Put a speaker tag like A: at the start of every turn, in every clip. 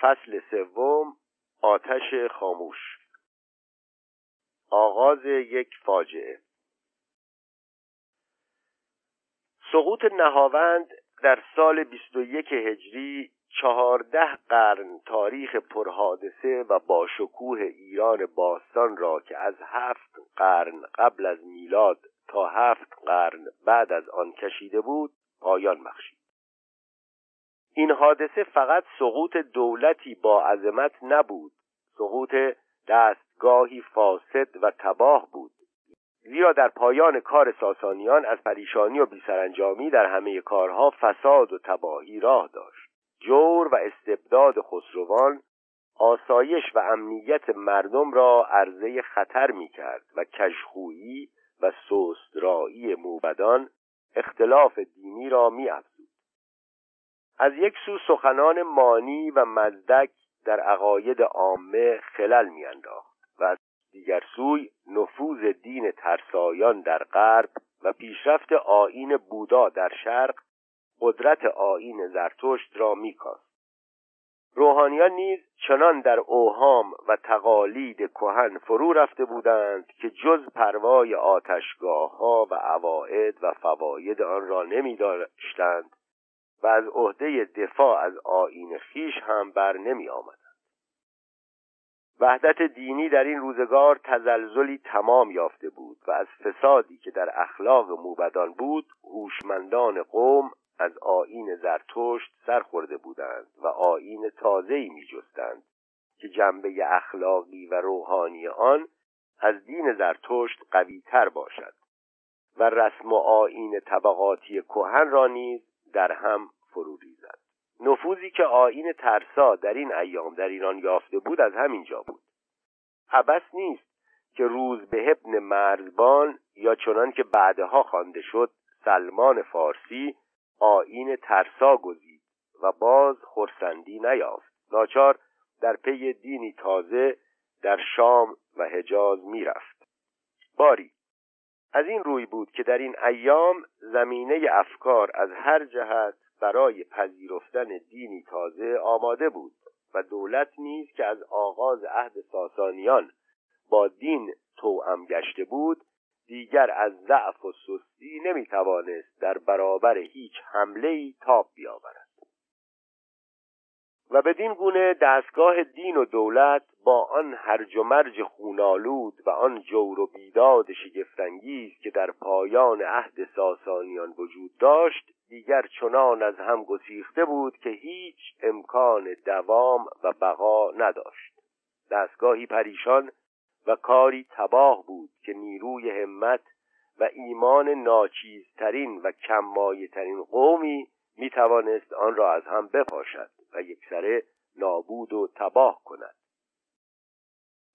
A: فصل سوم آتش خاموش. آغاز یک فاجعه. سقوط نهاوند در سال 21 هجری چهارده قرن تاریخ پرحادثه و باشکوه ایران باستان را که از هفت قرن قبل از میلاد تا هفت قرن بعد از آن کشیده بود پایان بخشید. این حادثه فقط سقوط دولتی با عظمت نبود. سقوط دستگاهی فاسد و تباه بود. زیرا در پایان کار ساسانیان از پریشانی و بیسرانجامی در همه کارها فساد و تباهی راه داشت. جور و استبداد خسروان آسایش و امنیت مردم را عرضه خطر می کرد و کشخویی و سسترایی موبدان اختلاف دینی را می افزود. از یک سو سخنان مانی و مزدک در عقاید عامه خلل میانداخت و از دیگر سوی نفوذ دین ترسایان در غرب و پیشرفت آیین بودا در شرق قدرت آیین زرتشت را میکاست. روحانیان نیز چنان در اوهام و تقالید کهن فرو رفته بودند که جز پروای آتشگاه ها و عواعد و فواید آن را نمی داشتند و از عهده دفاع از آین خیش هم بر نمی آمدند. وحدت دینی در این روزگار تزلزلی تمام یافته بود و از فسادی که در اخلاق موبدان بود هوشمندان قوم از آین زرتشت سر خورده بودند و آین تازه‌ای میجستند که جنبه اخلاقی و روحانی آن از دین زرتشت قویتر باشد و رسم و آین طبقاتی کهن را نیز در هم فرو ریزد. نفوذی که آین ترسا در این ایام در ایران یافته بود از همین جا بود. عبس نیست که روز به ابن مرزبان یا چنان که بعدها خوانده شد سلمان فارسی آین ترسا گزید و باز خرسندی نیافت. ناچار در پی دینی تازه در شام و حجاز می‌رفت. باری از این روی بود که در این ایام زمینه افکار از هر جهت برای پذیرفتن دینی تازه آماده بود و دولت نیز که از آغاز عهد ساسانیان با دین توأم گشته بود دیگر از ضعف و سستی نمی‌توانست در برابر هیچ حمله ای تاب بیاورد. و بدین گونه دستگاه دین و دولت با آن هرج و مرج خونالود و آن جور و بیداد شگفتانگیز که در پایان عهد ساسانیان وجود داشت دیگر چنان از هم گسیخته بود که هیچ امکان دوام و بقا نداشت. دستگاهی پریشان و کاری تباه بود که نیروی همت و ایمان ناچیزترین و کممایهترین قومی می توانست آن را از هم بپاشد و یکسره نابود و تباه کند.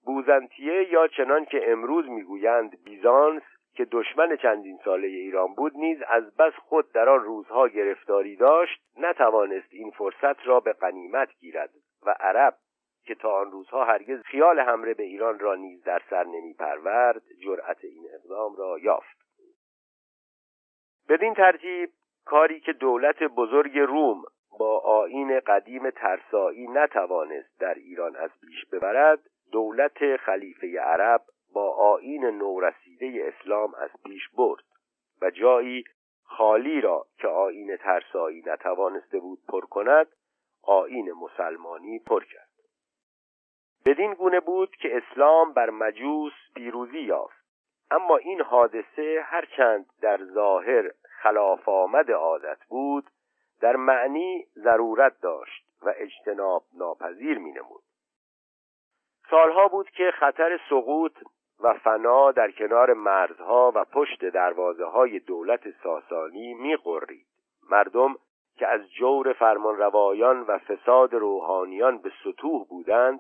A: بوزنتیه یا چنان که امروز می‌گویند بیزانس که دشمن چندین ساله ایران بود نیز از بس خود در آن روزها گرفتاری داشت نتوانست این فرصت را به قنیمت گیرد و عرب که تا آن روزها هرگز خیال حمله به ایران را نیز در سر نمی پرورد جرأت این اقدام را یافت. بدین ترتیب کاری که دولت بزرگ روم با آین قدیم ترسایی نتوانست در ایران از پیش ببرد دولت خلیفه عرب با آین نورسیده اسلام از پیش برد و جایی خالی را که آین ترسایی نتوانسته بود پر کند آین مسلمانی پر کرد. بدین گونه بود که اسلام بر مجوس پیروزی یافت. اما این حادثه هرچند در ظاهر خلاف آمد عادت بود در معنی ضرورت داشت و اجتناب ناپذیر می نمود سالها بود که خطر سقوط و فنا در کنار مرزها و پشت دروازه های دولت ساسانی می قرید. مردم که از جور فرمانروایان و فساد روحانیان به سطوح بودند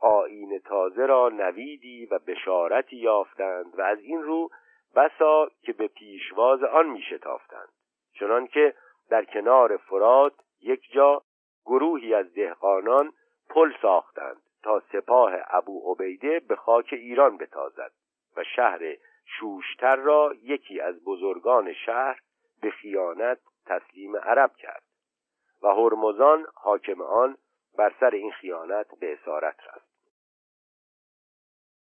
A: آین تازه را نویدی و بشارتی یافتند و از این رو بسا که به پیشواز آن می شتافتند چنانکه در کنار فرات یک جا گروهی از دهقانان پل ساختند تا سپاه ابو عبیده به خاک ایران بتازد و شهر شوشتر را یکی از بزرگان شهر به خیانت تسلیم عرب کرد و هرمزان حاکم آن بر سر این خیانت به اسارت رفت.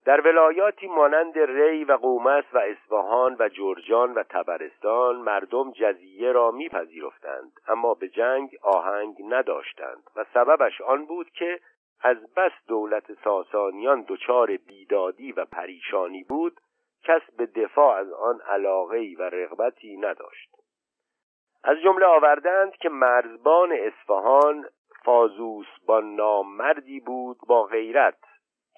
A: در ولایاتی مانند ری و قومس و اصفهان و جرجان و تبرستان مردم جزیه را میپذیرفتند اما به جنگ آهنگ نداشتند و سببش آن بود که از بس دولت ساسانیان دچار بیدادی و پریشانی بود کس به دفاع از آن علاقه و رغبتی نداشت. از جمله آوردند که مرزبان اصفهان فازوس با نامردی بود با غیرت.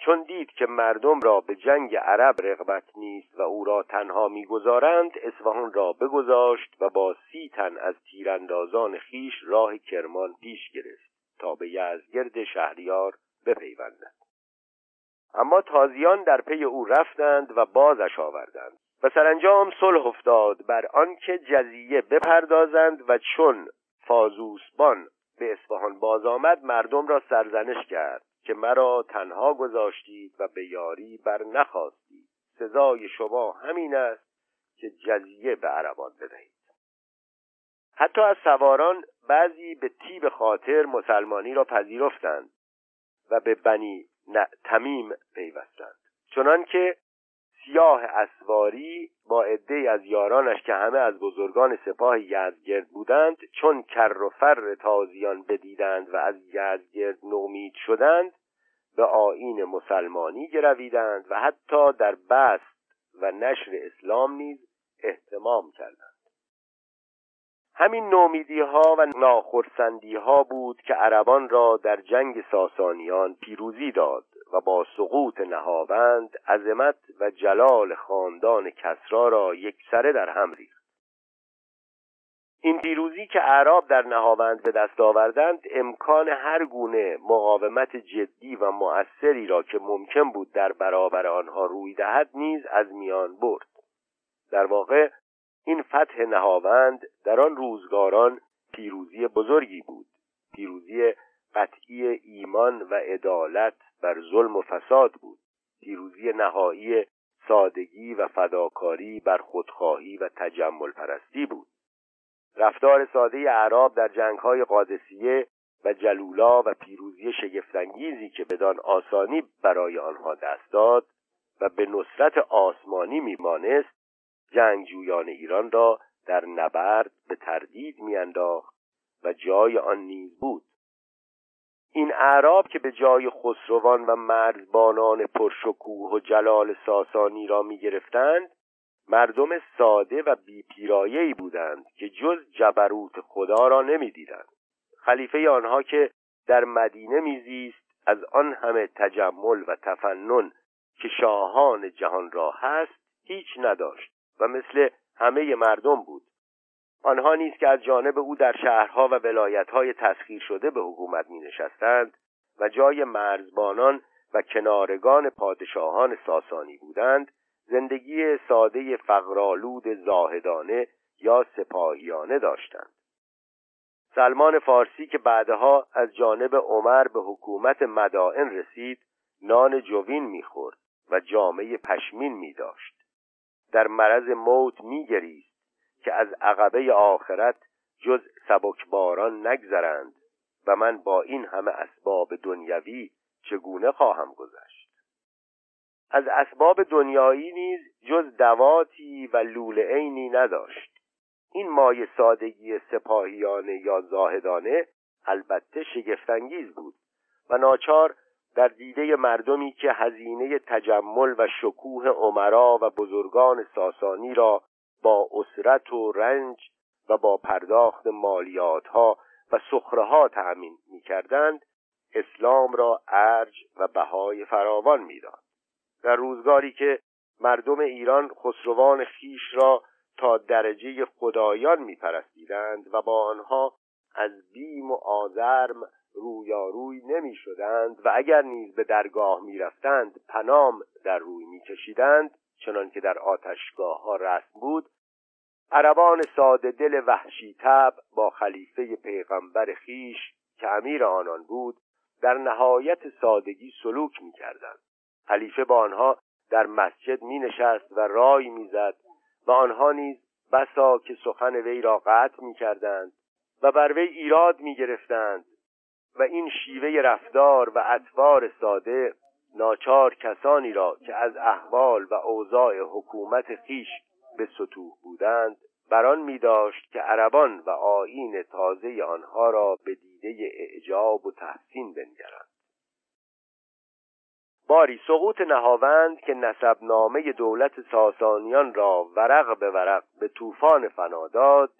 A: چون دید که مردم را به جنگ عرب رغبت نیست و او را تنها می‌گذارند اصفهان را بگذاشت و با سی تن از تیراندازان خیش راه کرمان پیش گرفت تا به یزگرد شهریار بپیوندند اما تازیان در پی او رفتند و بازش آوردند و سرانجام صلح افتاد بر آنکه جزیه بپردازند و چون فازوسبان به اصفهان باز آمد مردم را سرزنش کرد. که مرا تنها گذاشتید و به یاری بر نخواستید. سزای شما همین است که جزیه به عربان بدهید. حتی از سواران بعضی به تیب خاطر مسلمانی را پذیرفتند و به بنی تمیم پیوستند. چنان که سیاه اسواری با عده از یارانش که همه از بزرگان سپاه یزگرد بودند چون کر و فر تازیان بدیدند و از یزگرد نومید شدند به آین مسلمانی گرویدند و حتی در بست و نشر اسلام نیز احتمام کردند. همین نومیدی ها و ناخرسندی ها بود که عربان را در جنگ ساسانیان پیروزی داد و با سقوط نهاوند عظمت و جلال خاندان کسرا را یک سره در هم ریخت. این پیروزی که اعراب در نهاوند به دست آوردند امکان هر گونه مقاومت جدی و مؤثری را که ممکن بود در برابر آنها روی دهد نیز از میان برد. در واقع این فتح نهاوند در آن روزگاران پیروزی بزرگی بود. پیروزی قطعی ایمان و عدالت بر ظلم و فساد بود. پیروزی نهایی سادگی و فداکاری بر خودخواهی و تجمل پرستی بود. رفتار ساده اعراب در جنگهای قادسیه و جلولا و پیروزی شگفتانگیزی که بدان آسانی برای آنها دست داد و به نصرت آسمانی میمانست جنگجویان ایران را در نبرد به تردید میانداخت و جای آن نیز بود. این اعراب که به جای خسروان و مرزبانان پرشکوه و جلال ساسانی را می گرفتند مردم ساده و بیپیرایهی بودند که جز جبروت خدا را نمی‌دیدند. خلیفه آنها که در مدینه میزیست از آن همه تجمل و تفنن که شاهان جهان را هست هیچ نداشت. و مثل همه مردم بود. آنها نیز که از جانب او در شهرها و ولایتهای تسخیر شده به حکومت می نشستند و جای مرزبانان و کنارگان پادشاهان ساسانی بودند زندگی ساده فقرالود زاهدانه یا سپاهیانه داشتند. سلمان فارسی که بعدها از جانب عمر به حکومت مدائن رسید نان جوین می‌خورد و جامعه پشمین می داشت در مرض موت میگریست که از عقبه آخرت جز سبکباران نگذرند و من با این همه اسباب دنیوی چگونه خواهم گذشت؟ از اسباب دنیایی نیز جز دواتی و لوله عینی نداشت. این مای سادگی سپاهیانه یا زاهدانه البته شگفتانگیز بود و ناچار در دیده مردمی که هزینه تجمل و شکوه عمرا و بزرگان ساسانی را با اسرت و رنج و با پرداخت مالیات ها و سخره ها تأمین می کردند اسلام را ارج و بهای فراوان می‌داد. در روزگاری که مردم ایران خسروان خیش را تا درجه خدایان میپرستیدند و با آنها از بیم و آزرم رویاروی نمی شدند و اگر نیز به درگاه می رفتند پنام در روی می کشیدند چنان که در آتشگاه ها رسم بود. عربان ساده دل وحشی تب با خلیفه پیغمبر خیش که امیر آنان بود در نهایت سادگی سلوک می کردند خلیفه با آنها در مسجد می نشست و رای می زد و آنها نیز بسا که سخن وی را قطع می کردند و بر وی ایراد می گرفتند و این شیوه رفتار و اطوار ساده ناچار کسانی را که از احوال و اوضاع حکومت خیش به سطوح بودند بران می داشت که عربان و آیین تازه آنها را به دیده اعجاب و تحسین بنگرند. باری سقوط نهاوند که نسبنامه دولت ساسانیان را ورق به ورق به طوفان فنا داد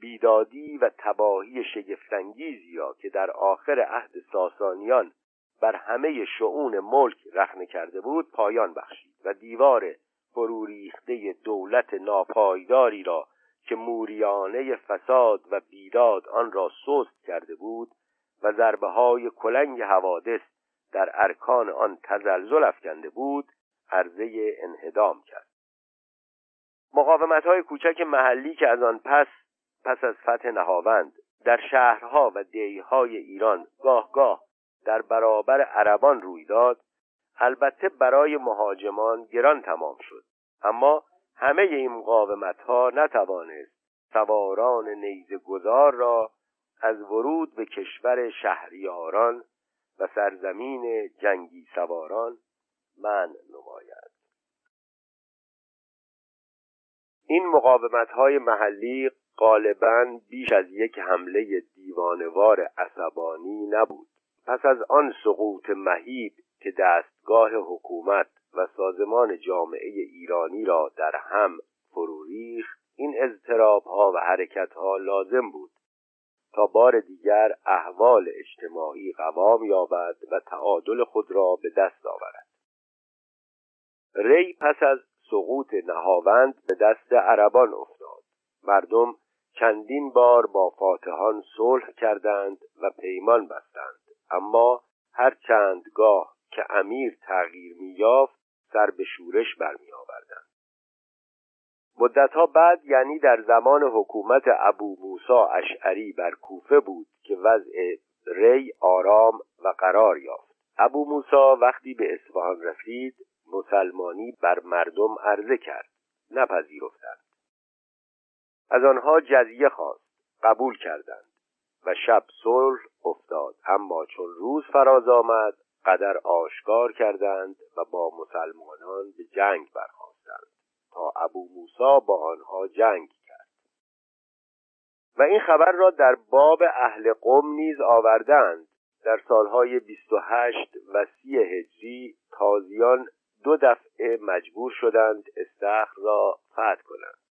A: بیدادی و تباهی شگفتانگیزی را که در آخر عهد ساسانیان بر همه شعون ملک رخنه کرده بود پایان بخشید و دیوار فروریخته دولت ناپایداری را که موریانه فساد و بیداد آن را سست کرده بود و ضربه های کلنگ حوادث در ارکان آن تزلزل افکنده بود عرضه انهدام کرد. مقاومت های کوچک محلی که از آن پس پس از فتح نهاوند در شهرها و دیهای ایران گاه گاه در برابر عربان روی داد البته برای مهاجمان گران تمام شد. اما همه این مقاومت ها نتوانست سواران نیز گذار را از ورود به کشور شهریاران و سرزمین جنگی سواران من نماید. این مقاومت های محلی غالبا بیش از یک حمله دیوانوار عصبانی نبود. پس از آن سقوط مهیب که دستگاه حکومت و سازمان جامعه ایرانی را در هم فروریخ این اضطراب ها و حرکت ها لازم بود تا بار دیگر احوال اجتماعی قوام یابد و تعادل خود را به دست آورد. ری پس از سقوط نهاوند به دست عربان افتاد. مردم چندین بار با فاتحان صلح کردند و پیمان بستند. اما هر چند گاه که امیر تغییر میافت سر به شورش برمی آوردند مدتها بعد یعنی در زمان حکومت ابو موسا اشعری بر کوفه بود که وضع ری آرام و قرار یافت. ابو موسا وقتی به اصفهان رسید مسلمانی بر مردم عرضه کرد نپذیرفتند. از آنها جزیه خواست قبول کردند و شب صلح افتاد. اما چون روز فراز آمد قدر آشکار کردند و با مسلمانان به جنگ برخواستند تا ابو موسا با آنها جنگ کرد. و این خبر را در باب اهل قوم نیز آوردند. در سالهای 28 و 30 هجری تازیان دو دفعه مجبور شدند استخر را فتح کنند.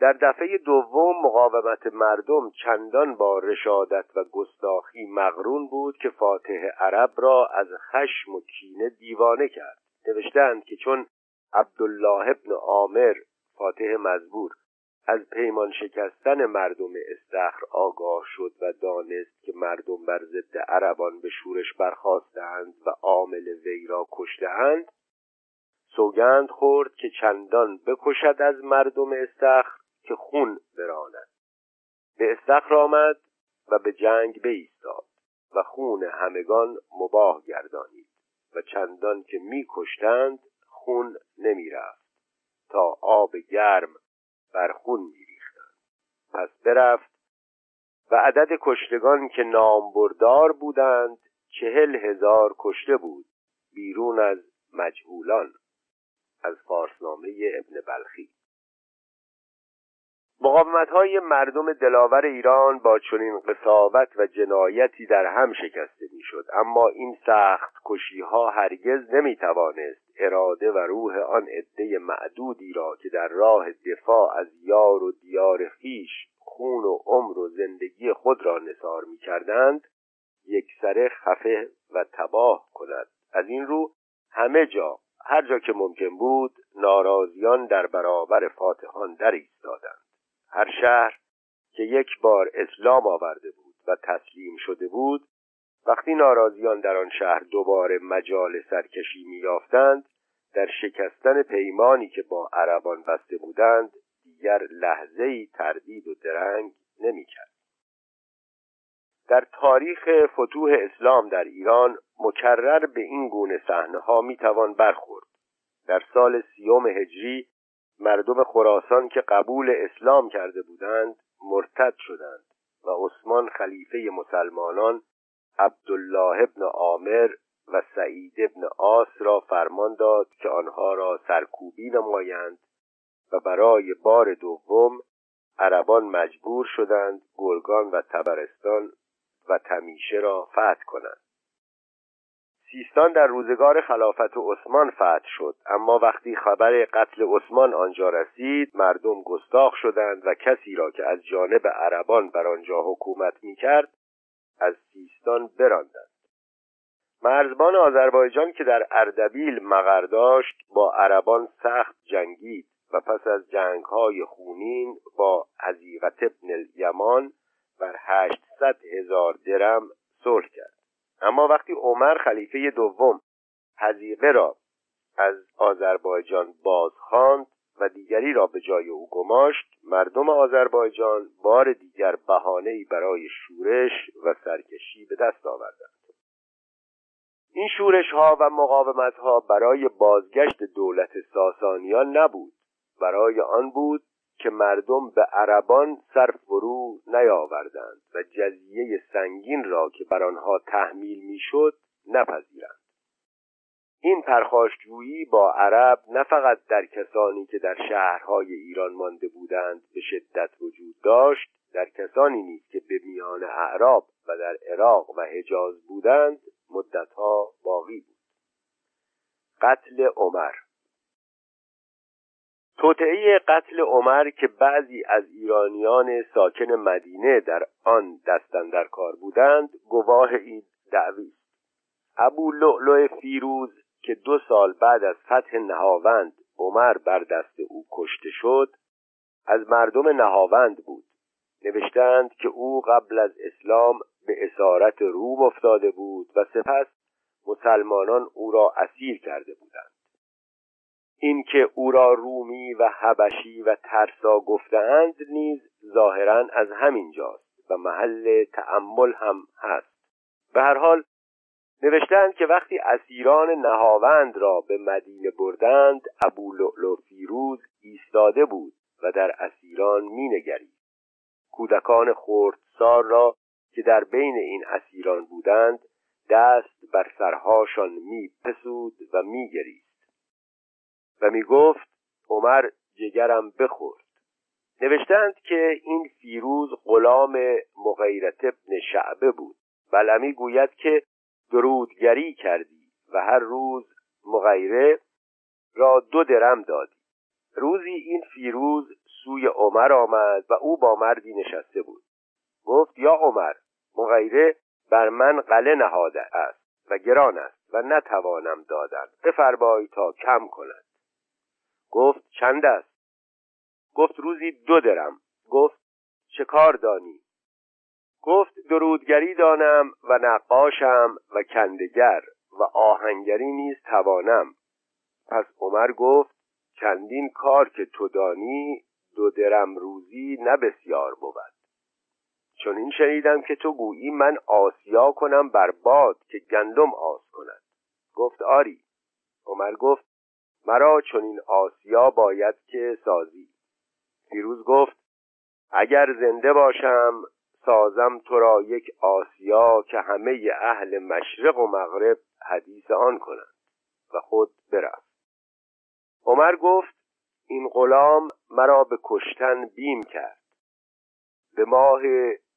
A: در دفعه دوم مقاومت مردم چندان با رشادت و گستاخی مغرون بود که فاتح عرب را از خشم و کینه دیوانه کرد. نوشتند که چون عبدالله ابن عامر فاتح مزبور از پیمان شکستن مردم استخر آگاه شد و دانست که مردم بر ضد عربان به شورش برخواستند و عامل وی را کشتهاند سوگند خورد که چندان بکشد از مردم استخر که خون براند. به استخر آمد و به جنگ بایستاد و خون همگان مباه گردانید و چندان که میکشتند خون نمی‌رفت تا آب گرم بر خون میریختند. پس برفت و عدد کشتگان که نامبردار بودند چهل هزار کشته بود بیرون از مجهولان. از فارسنامه ابن بلخی. مقاومت های مردم دلاور ایران با چنین قصاوت و جنایتی در هم شکسته می‌شد. اما این سخت کشی ها هرگز نمی توانست اراده و روح آن عده معدودی را که در راه دفاع از یار و دیار خیش خون و عمر و زندگی خود را نثار می کردند سره خفه و تباه کند. از این رو همه جا هر جا که ممکن بود ناراضیان در برابر فاتحان در ایستادند. هر شهر که یک بار اسلام آورده بود و تسلیم شده بود وقتی ناراضیان در آن شهر دوباره مجال سرکشی میافتند در شکستن پیمانی که با عربان بسته بودند دیگر لحظه ای تردید و درنگ نمی‌کرد. در تاریخ فتوح اسلام در ایران مکرر به این گونه صحنه ها می‌توان برخورد. در سال سیوم هجری مردم خراسان که قبول اسلام کرده بودند مرتد شدند و عثمان خلیفه مسلمانان عبدالله ابن عامر و سعید ابن آس را فرمان داد که آنها را سرکوبی نمایند و برای بار دوم عربان مجبور شدند گرگان و تبرستان و تمیشه را فتح کنند. سیستان در روزگار خلافت عثمان فتح شد. اما وقتی خبر قتل عثمان آنجا رسید مردم گستاخ شدند و کسی را که از جانب عربان بر آنجا حکومت می‌کرد از سیستان براندند. مرزبان آذربایجان که در اردبیل مقر داشت با عربان سخت جنگید و پس از جنگهای خونین با حزیقت ابن الیمان بر هشتصد هزار درم صلح کرد. اما وقتی عمر خلیفه دوم حزیقه را از آذربایجان بازخواند و دیگری را به جای او گماشت مردم آذربایجان بار دیگر بهانه‌ای برای شورش و سرکشی به دست آوردند. این شورش ها و مقاومت ها برای بازگشت دولت ساسانیان نبود برای آن بود که مردم به عربان سر فرو نیاوردند و جزیه سنگین را که بر آنها تحمیل می‌شد نپذیرند. این پرخاشجویی با عرب نه فقط در کسانی که در شهرهای ایران مانده بودند به شدت وجود داشت در کسانی نیز که به میان اعراب و در عراق و حجاز بودند مدتها باقی بود. قتل عمر توطعه قتل عمر که بعضی از ایرانیان ساکن مدینه در آن دستن در کار بودند گواه این دعوی است. ابو لؤلؤ فیروز که دو سال بعد از فتح نهاوند عمر بر دست او کشته شد از مردم نهاوند بود. نوشتند که او قبل از اسلام به اسارت روم افتاده بود و سپس مسلمانان او را اسیر کرده بودند. اینکه او را رومی و حبشی و ترسا گفتهاند نیز ظاهرا از همین جاست و محل تأمل هم هست. به هر حال نوشتند که وقتی اسیران نهاوند را به مدینه بردند ابو لؤلؤ فیروز ایستاده بود و در اسیران مینگرید. کودکان خردسار را که در بین این اسیران بودند دست بر سرهاشان میپسود و میگریست. و می‌گفت عمر جگرم بخورد. نوشتند که این فیروز غلام مغیرت ابن شعبه بود بلمی گوید که درودگری کردی و هر روز مغیره را دو درم دادی. روزی این فیروز سوی عمر آمد و او با مردی نشسته بود. گفت یا عمر مغیره بر من قله نهاده است و گران است و نتوانم دادن. بفرمای تا کم کند. گفت چند است؟ گفت روزی دو درم. گفت چه کار دانی؟ گفت درودگری دانم و نقاشم و کندگر و آهنگری نیز توانم. پس عمر گفت چندین کار که تو دانی دو درم روزی نه بسیار بود. چون این شنیدم که تو گویی من آسیا کنم بر باد که گندم آس کند. گفت آری. عمر گفت مرا این آسیا باید که سازی. فیروز گفت اگر زنده باشم سازم تو را یک آسیا که همه اهل مشرق و مغرب حدیث آن کنند. و خود برفت. عمر گفت این غلام مرا به کشتن بیم کرد. به ماه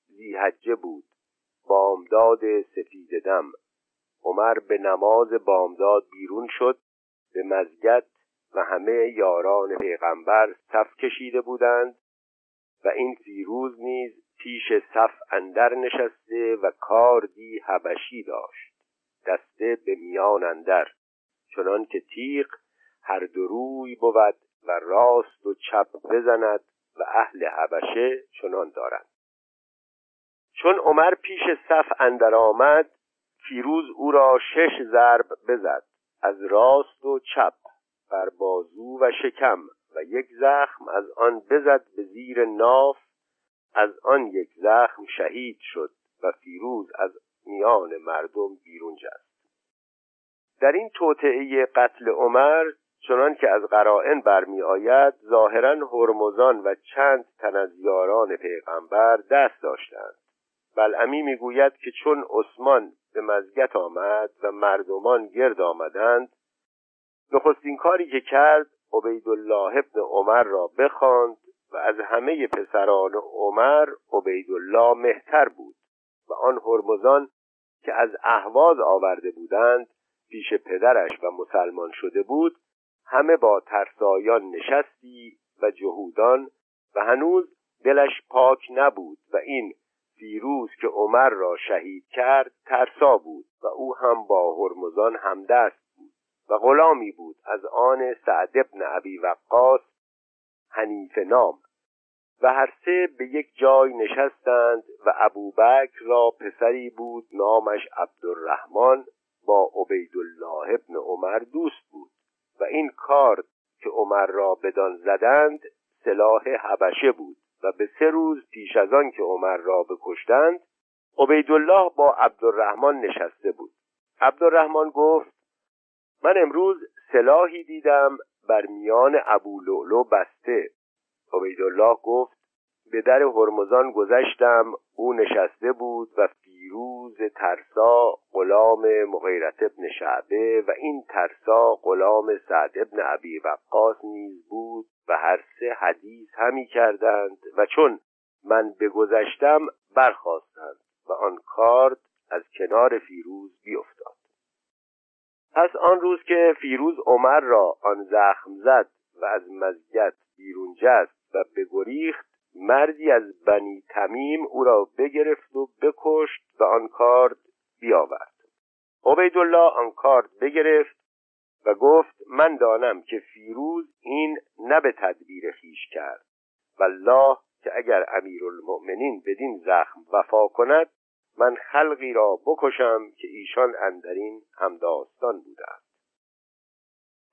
A: زیحجه بود. بامداد سفید دم. عمر به نماز بامداد بیرون شد. به مزگت و همه یاران پیغمبر صف کشیده بودند و این فیروز نیز پیش صف اندر نشسته و کاردی حبشی داشت دسته به میان اندر چنان که تیغ هر دو روی بود و راست و چپ بزند و اهل حبشه چنان دارند. چون عمر پیش صف اندر آمد فیروز او را شش ضرب بزد. از راست و چپ بر بازو و شکم و یک زخم از آن بزد به زیر ناف از آن یک زخم شهید شد و فیروز از میان مردم بیرون جست. در این توطعه قتل عمر چنان که از قرائن برمی آید ظاهرا هرمزان و چند تن از یاران پیغمبر دست داشتند. بلعمی می‌گوید که چون عثمان به مزگت آمد و مردمان گرد آمدند. نخستین کاری که کرد عبیدالله ابن عمر را بخواند و از همه پسران عمر عبیدالله مهتر بود و آن هرمزان که از اهواز آورده بودند پیش پدرش و مسلمان شده بود همه با ترسایان نشستی و جهودان و هنوز دلش پاک نبود و این فیروز که عمر را شهید کرد ترسا بود و او هم با هرمزان همدست بود و غلامی بود. از آن سعد ابن ابی وقاص حنیف نام و هر سه به یک جای نشستند و ابوبکر را پسری بود نامش عبدالرحمن با عبیدالله ابن عمر دوست بود و این کار که عمر را بدان زدند سلاح حبشه بود. و به سه روز پیش از آن که عمر را بکشتند عبیدالله با عبدالرحمن نشسته بود. عبدالرحمن گفت من امروز سلاحی دیدم بر میان ابو لولو بسته. عبیدالله گفت به در هرمزان گذشتم او نشسته بود و فیروز ترسا غلام مغیرت ابن شعبه و این ترسا غلام سعد ابن عبی وقاص نیز بود و هر سه حدیث همی کردند و چون من بگذشتم برخواستند و آن کارد از کنار فیروز بیفتاد. پس آن روز که فیروز عمر را آن زخم زد و از مزگت بیرون جست و بگریخت مردی از بنی تمیم او را بگرفت و بکشت و آن کارد بیاورد. عبیدالله آن کارد بگرفت و گفت من دانم که فیروز این نه به تدبیر خیش کرد. والله که اگر امیرالمؤمنین بدین زخم وفا کند من خلقی را بکشم که ایشان اندرین همداستان بودند.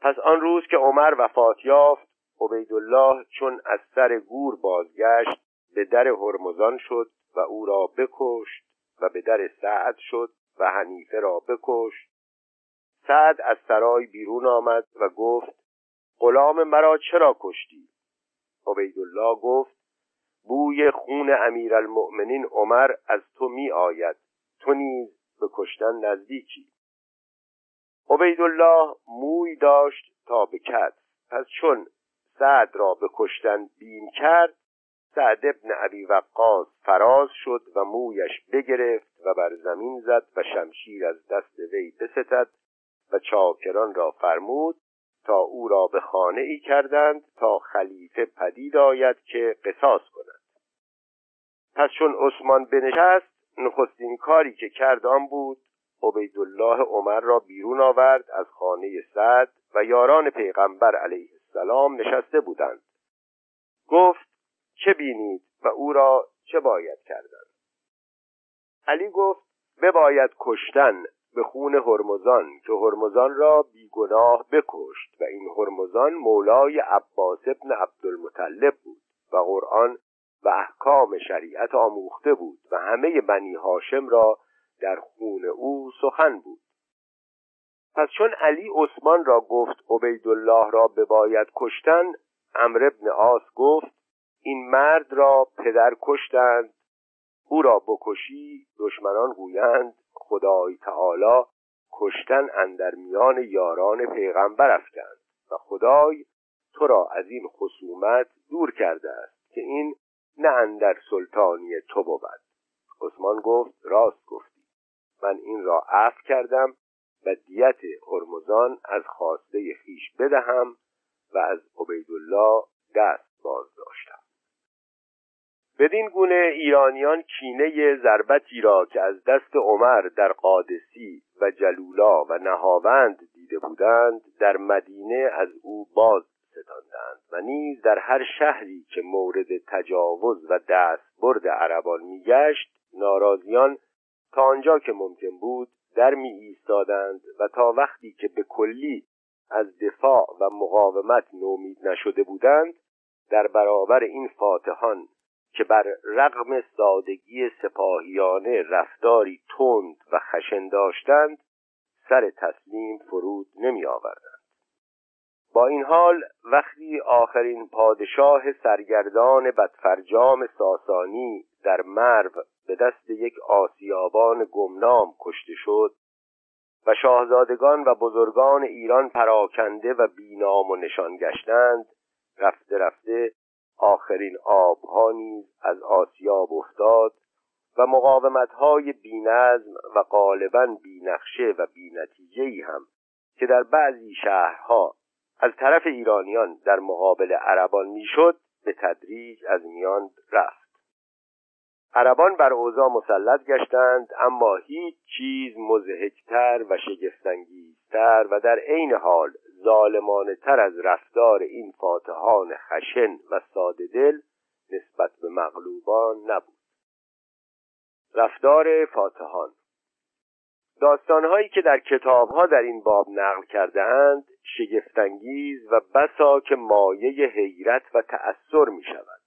A: پس آن روز که عمر وفات یافت عبیدالله چون از سر گور بازگشت به در هرمزان شد و او را بکشت و به در سعد شد و حنیفه را بکشت. سعد از سرای بیرون آمد و گفت غلام مرا چرا کشتی؟ عبیدالله گفت بوی خون امیرالمؤمنین عمر از تو می آید تو نیز به کشتن نزدیکی. عبیدالله موی داشت تا به کت پس چون سعد را به کشتن بیم کرد سعد ابن عبی وقاص فراز شد و مویش بگرفت و بر زمین زد و شمشیر از دست وی بستد و چاکران را فرمود تا او را به خانه ای کردند تا خلیفه پدید آید که قصاص کند. پس چون عثمان بنشست نخستین کاری که کرد آن بود عبیدالله عمر را بیرون آورد از خانه سعد و یاران پیغمبر علیه السلام نشسته بودند. گفت چه بینید و او را چه باید کردن؟ علی گفت بباید کشتن به خون هرمزان که هرمزان را بیگناه بکشت و این هرمزان مولای عباس ابن عبدالمطلب بود و قرآن و احکام شریعت آموخته بود و همه بنی هاشم را در خون او سخن بود. پس چون علی عثمان را گفت عبیدالله را بباید کشتن امر ابن آس گفت این مرد را پدر کشتند او را بکشی دشمنان گویند خدای تعالی کشتن اندر میان یاران پیغمبر افکند و خدای تو را از این خصومت دور کرده است که این نه اندر سلطانی تو بود. عثمان گفت راست گفتی. من این را عفو کردم و دیت هرمزان از خواسته خیش بدهم و از عبیدالله دست باز داشتم بدین گونه ایرانیان کینه ضربتی را که از دست عمر در قادسی و جلولا و نهاوند دیده بودند در مدینه از او باز ستاندند و نیز در هر شهری که مورد تجاوز و دست برد عربان میگشت ناراضیان تا آنجا که ممکن بود در می ایستادند و تا وقتی که به کلی از دفاع و مقاومت نومید نشده بودند در برابر این فاتحان که بر رغم سادگی سپاهیانه رفتاری تند و خشن داشتند سر تسلیم فرود نمی آوردند. با این حال وقتی آخرین پادشاه سرگردان بدفرجام ساسانی در مرو به دست یک آسیابان گمنام کشته شد و شاهزادگان و بزرگان ایران پراکنده و بینام و نشان گشتند. رفته رفته آخرین آبها نیز از آسیاب افتاد و مقاومت های بینظم و غالبا بینقشه و بینتیجه هم که در بعضی شهرها از طرف ایرانیان در مقابل عربان می‌شد به تدریج از میان رفت. عربان بر اوضاع مسلط گشتند اما هیچ چیز مزهکتر و شگفتانگیزتر و در عین حال ظالمانه تر از رفتار این فاتحان خشن و ساده دل نسبت به مغلوبان نبود. رفتار فاتحان داستانهایی که در کتابها در این باب نقل کرده اند شگفتانگیز و بسا که مایه حیرت و تأثر می شود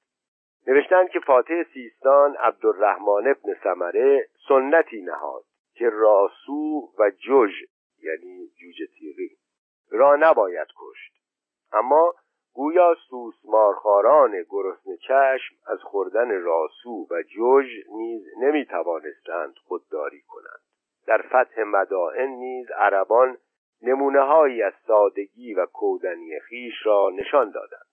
A: نوشتند که فاتح سیستان عبدالرحمن ابن سمره سنتی نهاد که راسو و جوژ یعنی جوجه تیغی را نباید کشت. اما گویا سوسمارخاران گرسنه چشم از خوردن راسو و جوژ نیز نمی توانستند خودداری کنند. در فتح مدائن نیز عربان نمونه هایی از سادگی و کودنی خیش را نشان دادند.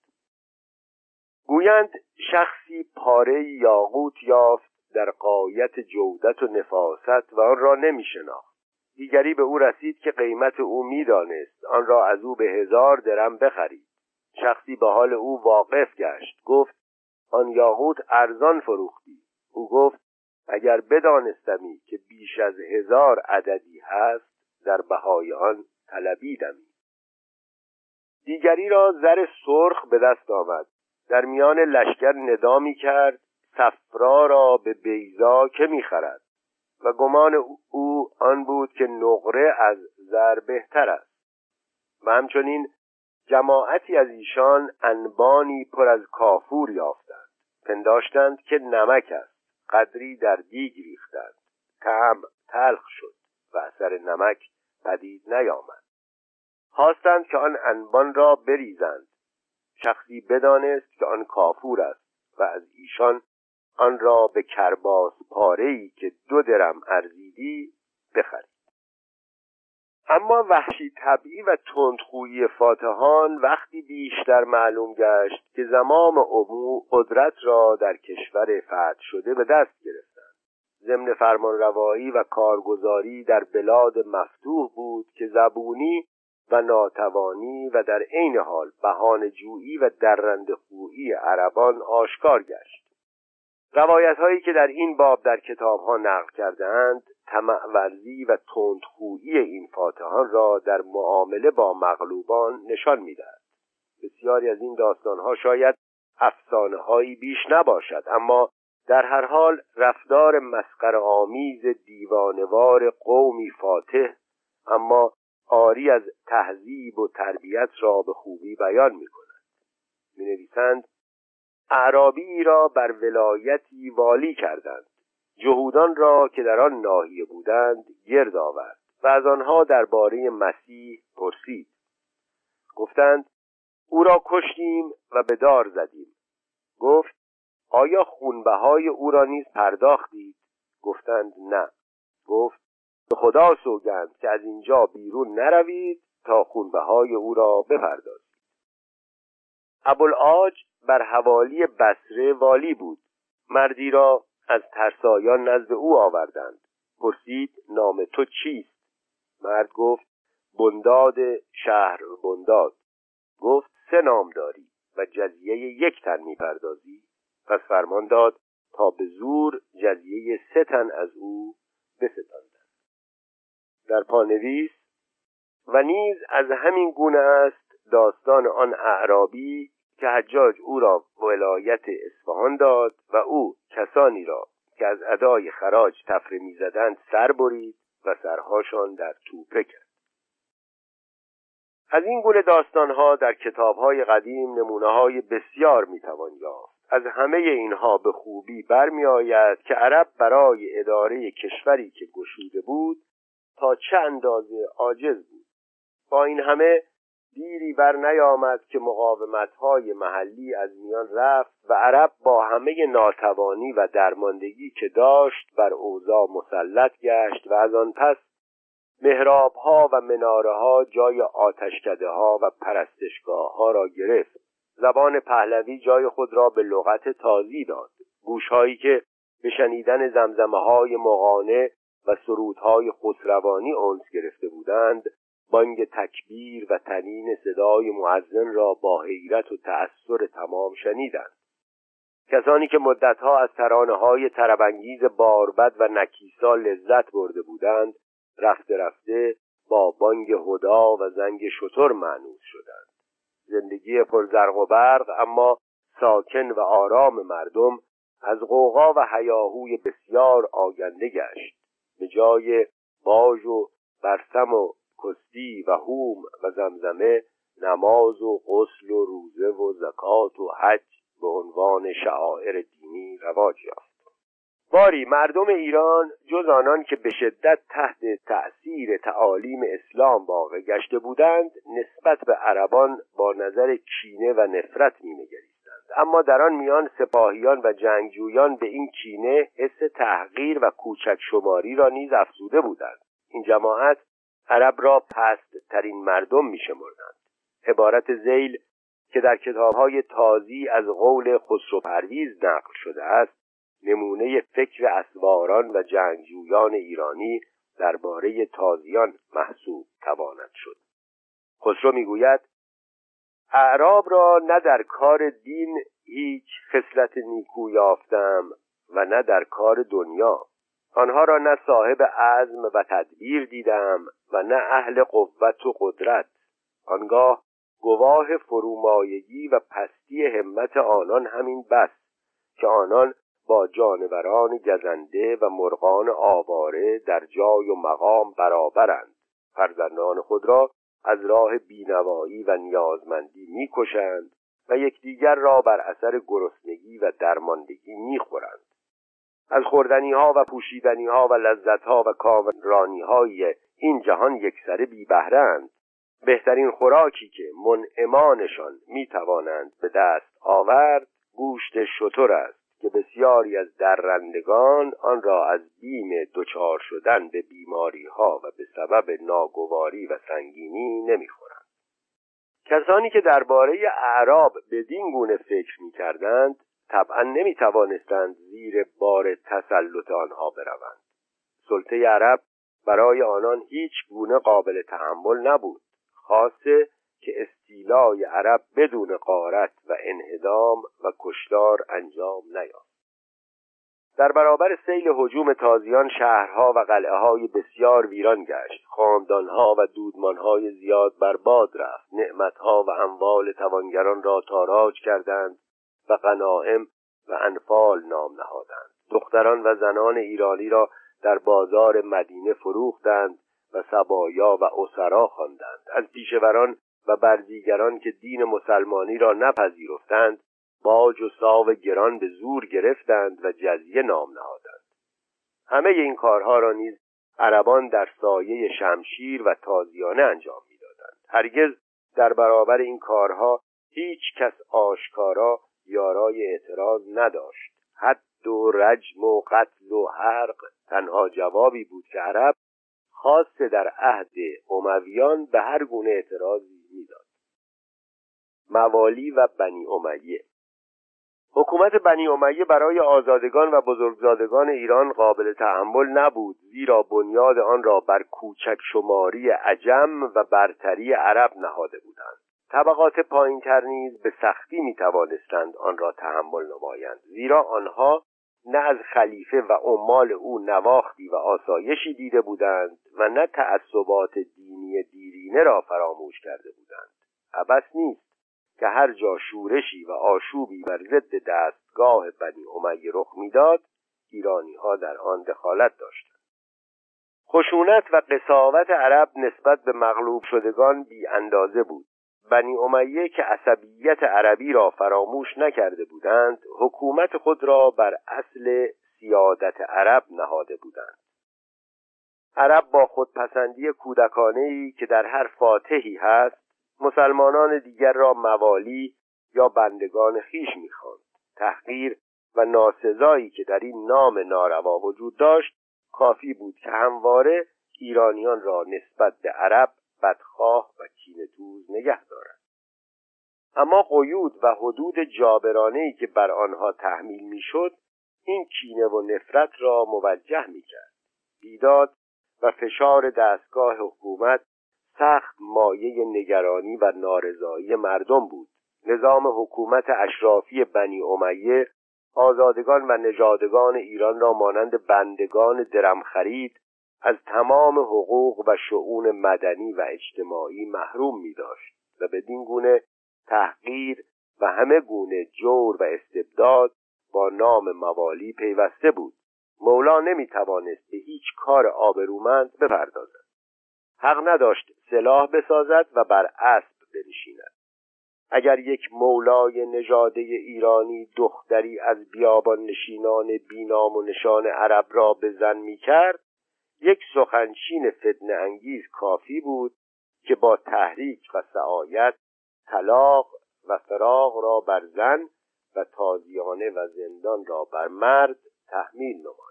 A: گویند شخصی پاره یاقوت یافت در قایت جودت و نفاست و آن را نمی شناخت. دیگری به او رسید که قیمت او می‌دانست آن را از او به هزار درم بخرید. شخصی به حال او واقف گشت. گفت آن یاقوت ارزان فروختی. او گفت اگر بدانستمی که بیش از هزار عددی هست در بهای آن طلبیدمی. دیگری را زر سرخ به دست آمد. در میان لشکر ندامی کرد صفرا را به بیزا که می‌خرد. و گمان او آن بود که نقره از زر بهتر است. و همچنین جماعتی از ایشان انبانی پر از کافور یافتند. پنداشتند که نمک است. قدری در دیگ ریختند. تعم تلخ شد و اثر نمک پدید نیامد. خواستند که آن انبان را بریزند. شخصی بدانست که آن کافور است و از ایشان آن را به کرباس پاره‌ای که دو درم ارزیدی بخرید. اما وحشی طبعی و تندخویی فاتحان وقتی بیشتر معلوم گشت که زمام عمو قدرت را در کشور فتح شده به دست گرفتند. ضمن فرمانروایی و کارگزاری در بلاد مفتوح بود که زبونی و ناتوانی و در عین حال بهان جویی و درنده خویی عربان آشکار گشت. روایت هایی که در این باب در کتاب ها نقل کرده اند ورزی و تندخویی این فاتحان را در معامله با مغلوبان نشان می‌دهد. بسیاری از این داستان ها شاید افسانه هایی بیش نباشد اما در هر حال رفتار مسخر آمیز دیوانوار قومی فاتح اما آری از تهذیب و تربیت را به خوبی بیان می کند می نویسند اعرابی را بر ولایتی والی کردند. جهودان را که در آن ناحیه بودند گرد آورد و از آنها درباره مسیح پرسید. گفتند او را کشتیم و به دار زدیم. گفت آیا خونبهای او را نیز پرداختید؟ گفتند نه. گفت به خدا سوگند که از اینجا بیرون نروید تا خونبهای او را بپردازید. ابوالعاج بر حوالی بسره والی بود. مردی را از ترسایان نزد او آوردند. پرسید نام تو چیست؟ مرد گفت بنداد شهر بنداد. گفت سه نام داری و جزیه یک تن می‌پردازی. پس فرمان داد تا به زور جزیه سه تن از او بستاندند در پانویس و نیز از همین گونه است داستان آن اعرابی که حجاج او را ولایت اصفهان داد و او کسانی را که از ادای خراج تفره می‌زدند سر برید و سرهاشان در توپه کرد. از این گونه داستانها در کتابهای قدیم نمونه های بسیار می‌توان یافت. از همه اینها به خوبی برمیآید که عرب برای اداره کشوری که گشوده بود تا چه اندازه عاجز بود. با این همه دیری بر نیامد که مقاومت های محلی از میان رفت و عرب با همه ناتوانی و درماندگی که داشت بر اوضاع مسلط گشت و از آن پس محراب ها و مناره ها جای آتشکده ها و پرستشگاه ها را گرفت. زبان پهلوی جای خود را به لغت تازی داد. گوشهایی که به شنیدن زمزمه های مغانه و سرودهای خسروانی انس گرفته بودند بانگ تکبیر و تنین صدای معزن را با حیرت و تأثیر تمام شنیدند. کسانی که مدتها از ترانه های تربنگیز باربد و نکیسا لذت برده بودند رفته رفته با بانگ هدا و زنگ شتر معنوس شدند. زندگی پرزرق و برق اما ساکن و آرام مردم از غوغا و هیاهوی بسیار آگنده گشت. به جای باج و برسم و کستی و هوم و زمزمه نماز و غسل و روزه و زکات و حج به عنوان شعائر دینی رواج یافت. باری مردم ایران جز آنان که به شدت تحت تأثیر تعالیم اسلام واقع گشته بودند نسبت به عربان با نظر کینه و نفرت مینگریستند اما در آن میان سپاهیان و جنگجویان به این کینه حس تحقیر و کوچک شماری را نیز افزوده بودند. این جماعت عرب را پست ترین مردم می شمردند عبارت زیل که در کتابهای تازی از قول خسرو پرویز نقل شده است نمونه فکر اسواران و جنگجویان ایرانی درباره تازیان محسوب تواند شد. خسرو می‌گوید اعراب را نه در کار دین هیچ خصلت نیکو یافتم و نه در کار دنیا. آنها را نه صاحب عزم و تدبیر دیدم و نه اهل قوت و قدرت. آنگاه گواه فرومایگی و پستی همت آنان همین بس که آنان با جانوران گزنده و مرغان آواره در جای و مقام برابرند. فرزندان خود را از راه بینوایی و نیازمندی می‌کشند و یکدیگر را بر اثر گرسنگی و درماندگی می‌خورند. از خوردنی ها و پوشیدنی ها و لذت ها و کامرانی های این جهان یکسره بی بهرند بهترین خوراکی که منعمانشان می توانند به دست آورد گوشت شتر است. که بسیاری از درندگان آن را از بیم دچار شدن به بیماری ها و به سبب ناگواری و سنگینی نمی‌خورند. کسانی که درباره اعراب بدین گونه فکر می کردند طبعا نمی توانستند زیر بار تسلط آنها بروند. سلطه عرب برای آنان هیچ گونه قابل تحمل نبود خاصه که استیلای عرب بدون قارت و انهدام و کشتار انجام نیافت. در برابر سیل حجوم تازیان شهرها و قلعه های بسیار ویران گشت. خاندانها و دودمانهای زیاد برباد رفت. نعمتها و اموال توانگران را تاراج کردند و غنائم و انفال نام نهادند. دختران و زنان ایرانی را در بازار مدینه فروختند و سبایا و اسرا خواندند. از پیشوران و بردیگران که دین مسلمانی را نپذیرفتند باج و ساو گران به زور گرفتند و جزیه نام نهادند. همه این کارها را نیز عربان در سایه شمشیر و تازیانه انجام می‌دادند. هرگز در برابر این کارها هیچ کس آشکارا یارای اعتراض نداشت. حد و رجم و قتل و حرق تنها جوابی بود که عرب خاصه در عهد امویان به هر گونه اعتراضی می‌داد. موالی و بنی امیه. حکومت بنی امیه برای آزادگان و بزرگزادگان ایران قابل تحمل نبود زیرا بنیاد آن را بر کوچک شماری عجم و برتری عرب نهاده بودند. طبقات پایینتر نیز به سختی می توانستند آن را تحمل نمایند زیرا آنها نه از خلیفه و عمال او نواختی و آسایشی دیده بودند و نه تعصبات دینی دیرینه را فراموش کرده بودند. عبس نیست که هر جا شورشی و آشوبی بر ضد دستگاه بنی امیه رخ می‌داد ایرانی ها در آن دخالت داشتند. خشونت و قصاوت عرب نسبت به مغلوب شدگان بی اندازه بود. بنی امیه که عصبیت عربی را فراموش نکرده بودند حکومت خود را بر اصل سیادت عرب نهاده بودند. عرب با خودپسندی کودکانه ای که در هر فاتحی هست مسلمانان دیگر را موالی یا بندگان خیش می‌خواند. تحقیر و ناسزایی که در این نام ناروا وجود داشت کافی بود که همواره ایرانیان را نسبت به عرب بدخواه و کینهتوز نگه دارند. اما قیود و حدود جابرانه که بر آنها تحمیل می‌شد این کینه و نفرت را موجه می‌کرد. بیداد و فشار دستگاه حکومت سخت مایه نگرانی و نارضایی مردم بود. نظام حکومت اشرافی بنی امیه آزادگان و نژادگان ایران را مانند بندگان درم خرید از تمام حقوق و شعون مدنی و اجتماعی محروم می داشت و بدین گونه تحقیر و همه گونه جور و استبداد با نام موالی پیوسته بود. مولا نمی توانست به هیچ کار آبرومند بپردازد. حق نداشت سلاح بسازد و بر اسب بنشیند. اگر یک مولای نژاده ایرانی دختری از بیابان نشینان بینام و نشان عرب را به زن می کرد یک سخنچین فتن انگیز کافی بود که با تحریک و سعایت طلاق و فراغ را بر زن و تازیانه و زندان را بر مرد تحمیل نماید.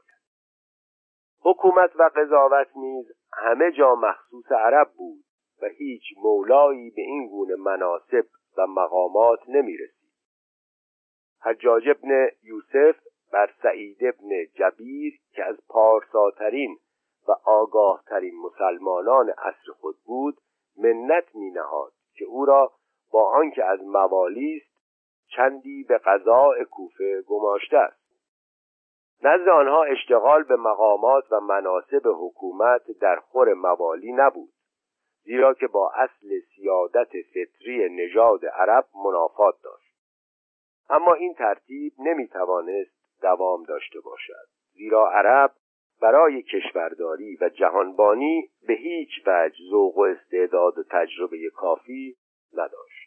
A: حکومت و قضاوت نیز همه جا مخصوص عرب بود و هیچ مولایی به این گونه مناسب و مقامات نمی رسید حجاج ابن یوسف بر سعید ابن جبیر که از پارساترین و آگاهترین مسلمانان عصر خود بود منت می نهاد که او را با آنکه از موالی است چندی به قضاء کوفه گماشته است. نزد آنها اشتغال به مقامات و مناسب حکومت در خور موالی نبود زیرا که با اصل سیادت فطری نژاد عرب منافات داشت. اما این ترتیب نمی‌توانست دوام داشته باشد زیرا عرب برای کشورداری و جهانبانی به هیچ وجه ذوق و استعداد و تجربه کافی نداشت.